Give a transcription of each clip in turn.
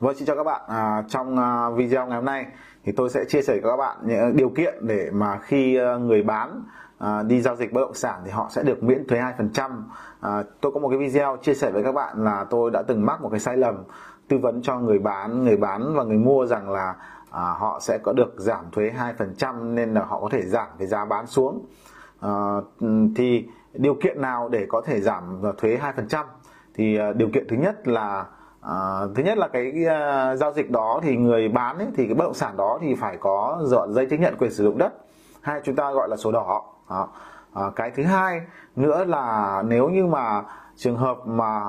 Vâng, xin chào các bạn. À, trong à, video ngày hôm nay thì tôi sẽ chia sẻ với các bạn những điều kiện để mà khi à, người bán à, đi giao dịch bất động sản thì họ sẽ được miễn thuế 2%. À, tôi có một cái video chia sẻ với các bạn là tôi đã từng mắc một cái sai lầm tư vấn cho người bán, người bán và người mua rằng là à, họ sẽ có được giảm thuế 2% nên là họ có thể giảm cái giá bán xuống. À, thì điều kiện nào để có thể giảm à, thuế 2%? Thì à, điều kiện thứ nhất là À, thứ nhất là cái uh, giao dịch đó thì người bán ấy, thì cái bất động sản đó thì phải có dọn giấy chứng nhận quyền sử dụng đất. Hay chúng ta gọi là sổ đỏ. À, à, cái thứ hai nữa là nếu như mà trường hợp mà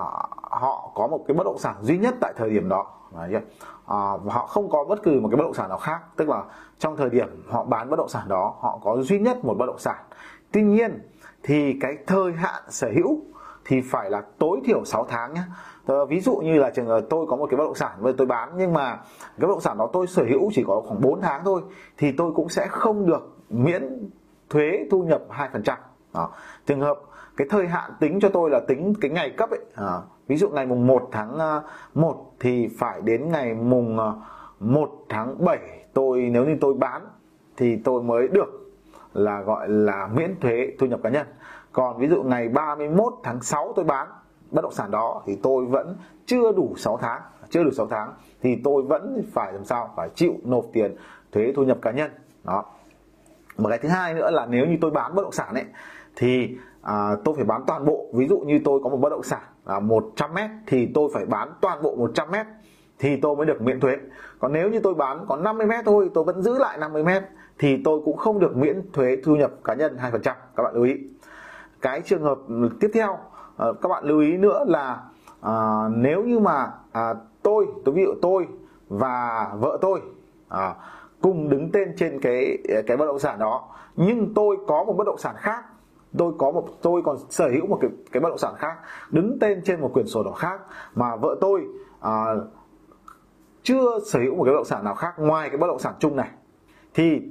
họ có một cái bất động sản duy nhất tại thời điểm đó à, họ không có bất cứ một cái bất động sản nào khác tức là trong thời điểm họ bán bất động sản đó họ có duy nhất một bất động sản. Tuy nhiên thì cái thời hạn sở hữu thì phải là tối thiểu 6 tháng nhé ờ, ví dụ như là trường hợp tôi có một cái bất động sản và tôi bán nhưng mà cái bất động sản đó tôi sở hữu chỉ có khoảng 4 tháng thôi thì tôi cũng sẽ không được miễn thuế thu nhập 2% đó. trường hợp cái thời hạn tính cho tôi là tính cái ngày cấp ấy à, ví dụ ngày mùng 1 tháng ờ, 1 thì phải đến ngày mùng 1 tháng 7 tôi nếu như tôi bán thì tôi mới được là gọi là miễn thuế thu nhập cá nhân. Còn ví dụ ngày 31 tháng 6 tôi bán bất động sản đó thì tôi vẫn chưa đủ 6 tháng chưa đủ 6 tháng thì tôi vẫn phải làm sao? Phải chịu nộp tiền thuế thu nhập cá nhân. Đó. Một cái thứ hai nữa là nếu như tôi bán bất động sản ấy thì à, tôi phải bán toàn bộ. Ví dụ như tôi có một bất động sản là 100 mét thì tôi phải bán toàn bộ 100 mét thì tôi mới được miễn thuế. Còn nếu như tôi bán có 50 mét thôi tôi vẫn giữ lại 50 mét thì tôi cũng không được miễn thuế thu nhập cá nhân 2% các bạn lưu ý. Cái trường hợp tiếp theo ờ, các bạn lưu ý nữa là à, nếu như mà à, tôi tôi ví dụ tôi và vợ tôi à, cùng đứng tên trên cái cái bất động sản đó nhưng tôi có một bất động sản khác tôi có một tôi còn sở hữu một cái cái bất động sản khác đứng tên trên một quyển sổ đỏ khác mà vợ tôi à, chưa sở hữu một cái bất động sản nào khác ngoài cái bất động sản chung này thì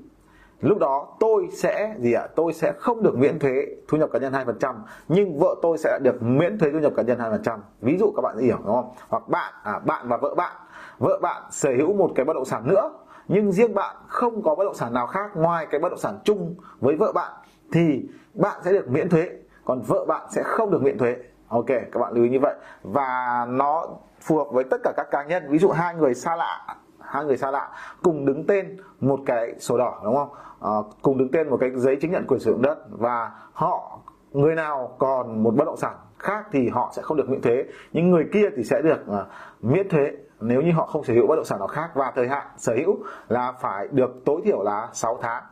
lúc đó tôi sẽ gì ạ? Tôi sẽ không được miễn thuế thu nhập cá nhân 2% nhưng vợ tôi sẽ được miễn thuế thu nhập cá nhân 2% ví dụ các bạn hiểu đúng không? Hoặc bạn à, bạn và vợ bạn. Vợ bạn sở hữu một cái bất động sản nữa nhưng riêng bạn không có bất động sản nào khác ngoài cái bất động sản chung với vợ bạn thì bạn sẽ được miễn thuế còn vợ bạn sẽ không được miễn thuế ok các bạn lưu ý như vậy. Và nó phù hợp với tất cả các cá nhân. Ví dụ hai người xa lạ hai người xa lạ cùng đứng tên một cái sổ đỏ đúng không? À, cùng đứng tên một cái giấy chứng nhận quyền sử dụng đất và họ người nào còn một bất động sản khác thì họ sẽ không được miễn thuế. Nhưng người kia thì sẽ được uh, miễn thuế nếu như họ không sở hữu bất động sản nào khác. Và thời hạn sở hữu là phải được tối thiểu là 6 tháng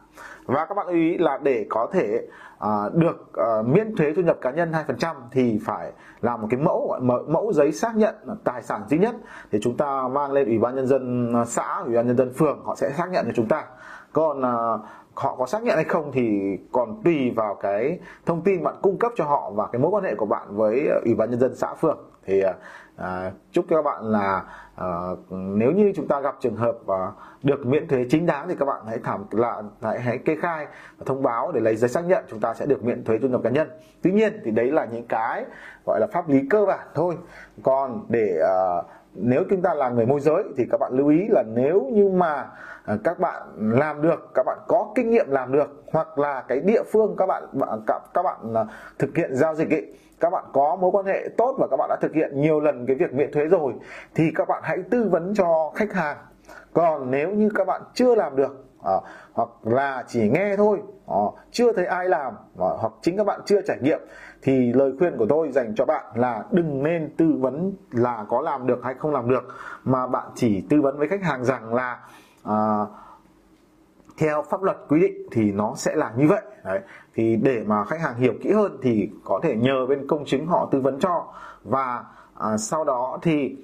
và các bạn lưu ý là để có thể à, được à, miễn thuế thu nhập cá nhân 2% thì phải làm một cái mẫu mẫu giấy xác nhận tài sản duy nhất thì chúng ta mang lên ủy ban nhân dân xã ủy ban nhân dân phường họ sẽ xác nhận cho chúng ta. Còn à, họ có xác nhận hay không thì còn tùy vào cái thông tin bạn cung cấp cho họ và cái mối quan hệ của bạn với ờ, ủy ban nhân dân xã phường. Thì ờ, à, chúc các bạn là à, nếu như chúng ta gặp trường hợp à, được miễn thuế chính đáng thì các bạn hãy thảm là hãy, hãy kê khai và thông báo để lấy giấy xác nhận chúng ta sẽ được miễn thuế thu nhập cá nhân. Tuy nhiên thì đấy là những cái gọi là pháp lý cơ bản thôi. Còn để à, nếu chúng ta là người môi giới thì các bạn lưu ý là nếu như mà à, các bạn làm được các bạn có kinh nghiệm làm được hoặc là cái địa phương các bạn à, các, các bạn à, thực hiện giao dịch ấy các bạn có mối quan hệ tốt và các bạn đã thực hiện nhiều lần cái việc miễn thuế rồi thì các bạn hãy tư vấn cho khách hàng còn nếu như các bạn chưa làm được à, hoặc là chỉ nghe thôi à, chưa thấy ai làm à, hoặc chính các bạn chưa trải nghiệm thì lời khuyên của tôi dành cho bạn là đừng nên tư vấn là có làm được hay không làm được mà bạn chỉ tư vấn với khách hàng rằng là à, theo pháp luật quy định thì nó sẽ là như vậy. Đấy thì để mà khách hàng hiểu kỹ hơn thì có thể nhờ bên công chứng họ tư vấn cho. Và à, sau đó thì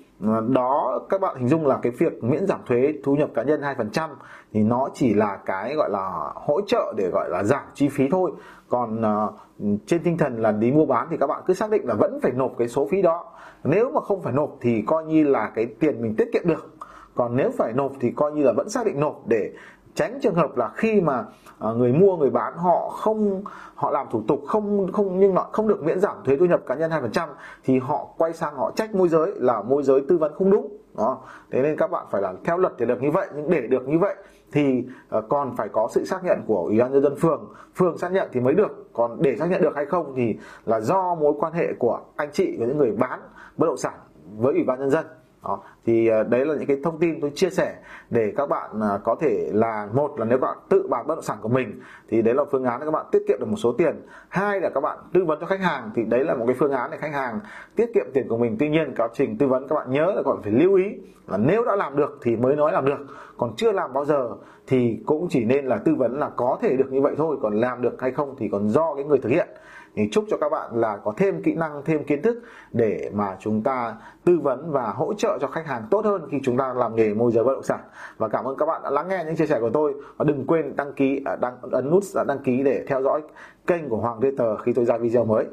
đó các bạn hình dung là cái việc miễn giảm thuế thu nhập cá nhân 2% thì nó chỉ là cái gọi là hỗ trợ để gọi là giảm chi phí thôi. Còn uh, trên tinh thần là đi mua bán thì các bạn cứ xác định là vẫn phải nộp cái số phí đó. Nếu mà không phải nộp thì coi như là cái tiền mình tiết kiệm được. Còn nếu phải nộp thì coi như là vẫn xác định nộp để tránh trường hợp là khi mà à, người mua, người bán họ không, họ làm thủ tục không không, nhưng họ không được miễn giảm thuế thu nhập cá nhân 2% thì họ quay sang họ trách môi giới là môi giới tư vấn không đúng. Đó. Thế nên các bạn phải là theo luật thì được như vậy, nhưng để được như vậy thì à, còn phải có sự xác nhận của ủy ban nhân dân phường. Phường xác nhận thì mới được. Còn để xác nhận được hay không thì là do mối quan hệ của anh chị với những người bán bất động sản với ủy ban nhân dân đó. Thì à, đấy là những cái thông tin tôi chia sẻ để các bạn à, có thể là, một là nếu các bạn tự bán bất động sản của mình, thì đấy là phương án để các bạn tiết kiệm được một số tiền. Hai là các bạn tư vấn cho khách hàng, thì đấy là một cái phương án để khách hàng tiết kiệm tiền của mình. Tuy nhiên quá trình tư vấn các bạn nhớ là còn phải lưu ý là nếu đã làm được thì mới nói làm được, còn chưa làm bao giờ thì cũng chỉ nên là tư vấn là có thể được như vậy thôi, còn làm được hay không thì còn do cái người thực hiện thì chúc cho các bạn là có thêm kỹ năng, thêm kiến thức để mà chúng ta tư vấn và hỗ trợ cho khách hàng tốt hơn khi chúng ta làm nghề môi giới bất động sản. Và cảm ơn các bạn đã lắng nghe những chia sẻ của tôi. Và đừng quên đăng ký à, đăng, ấn nút à, đăng ký để theo dõi kênh của Hoàng Twitter khi tôi ra video mới.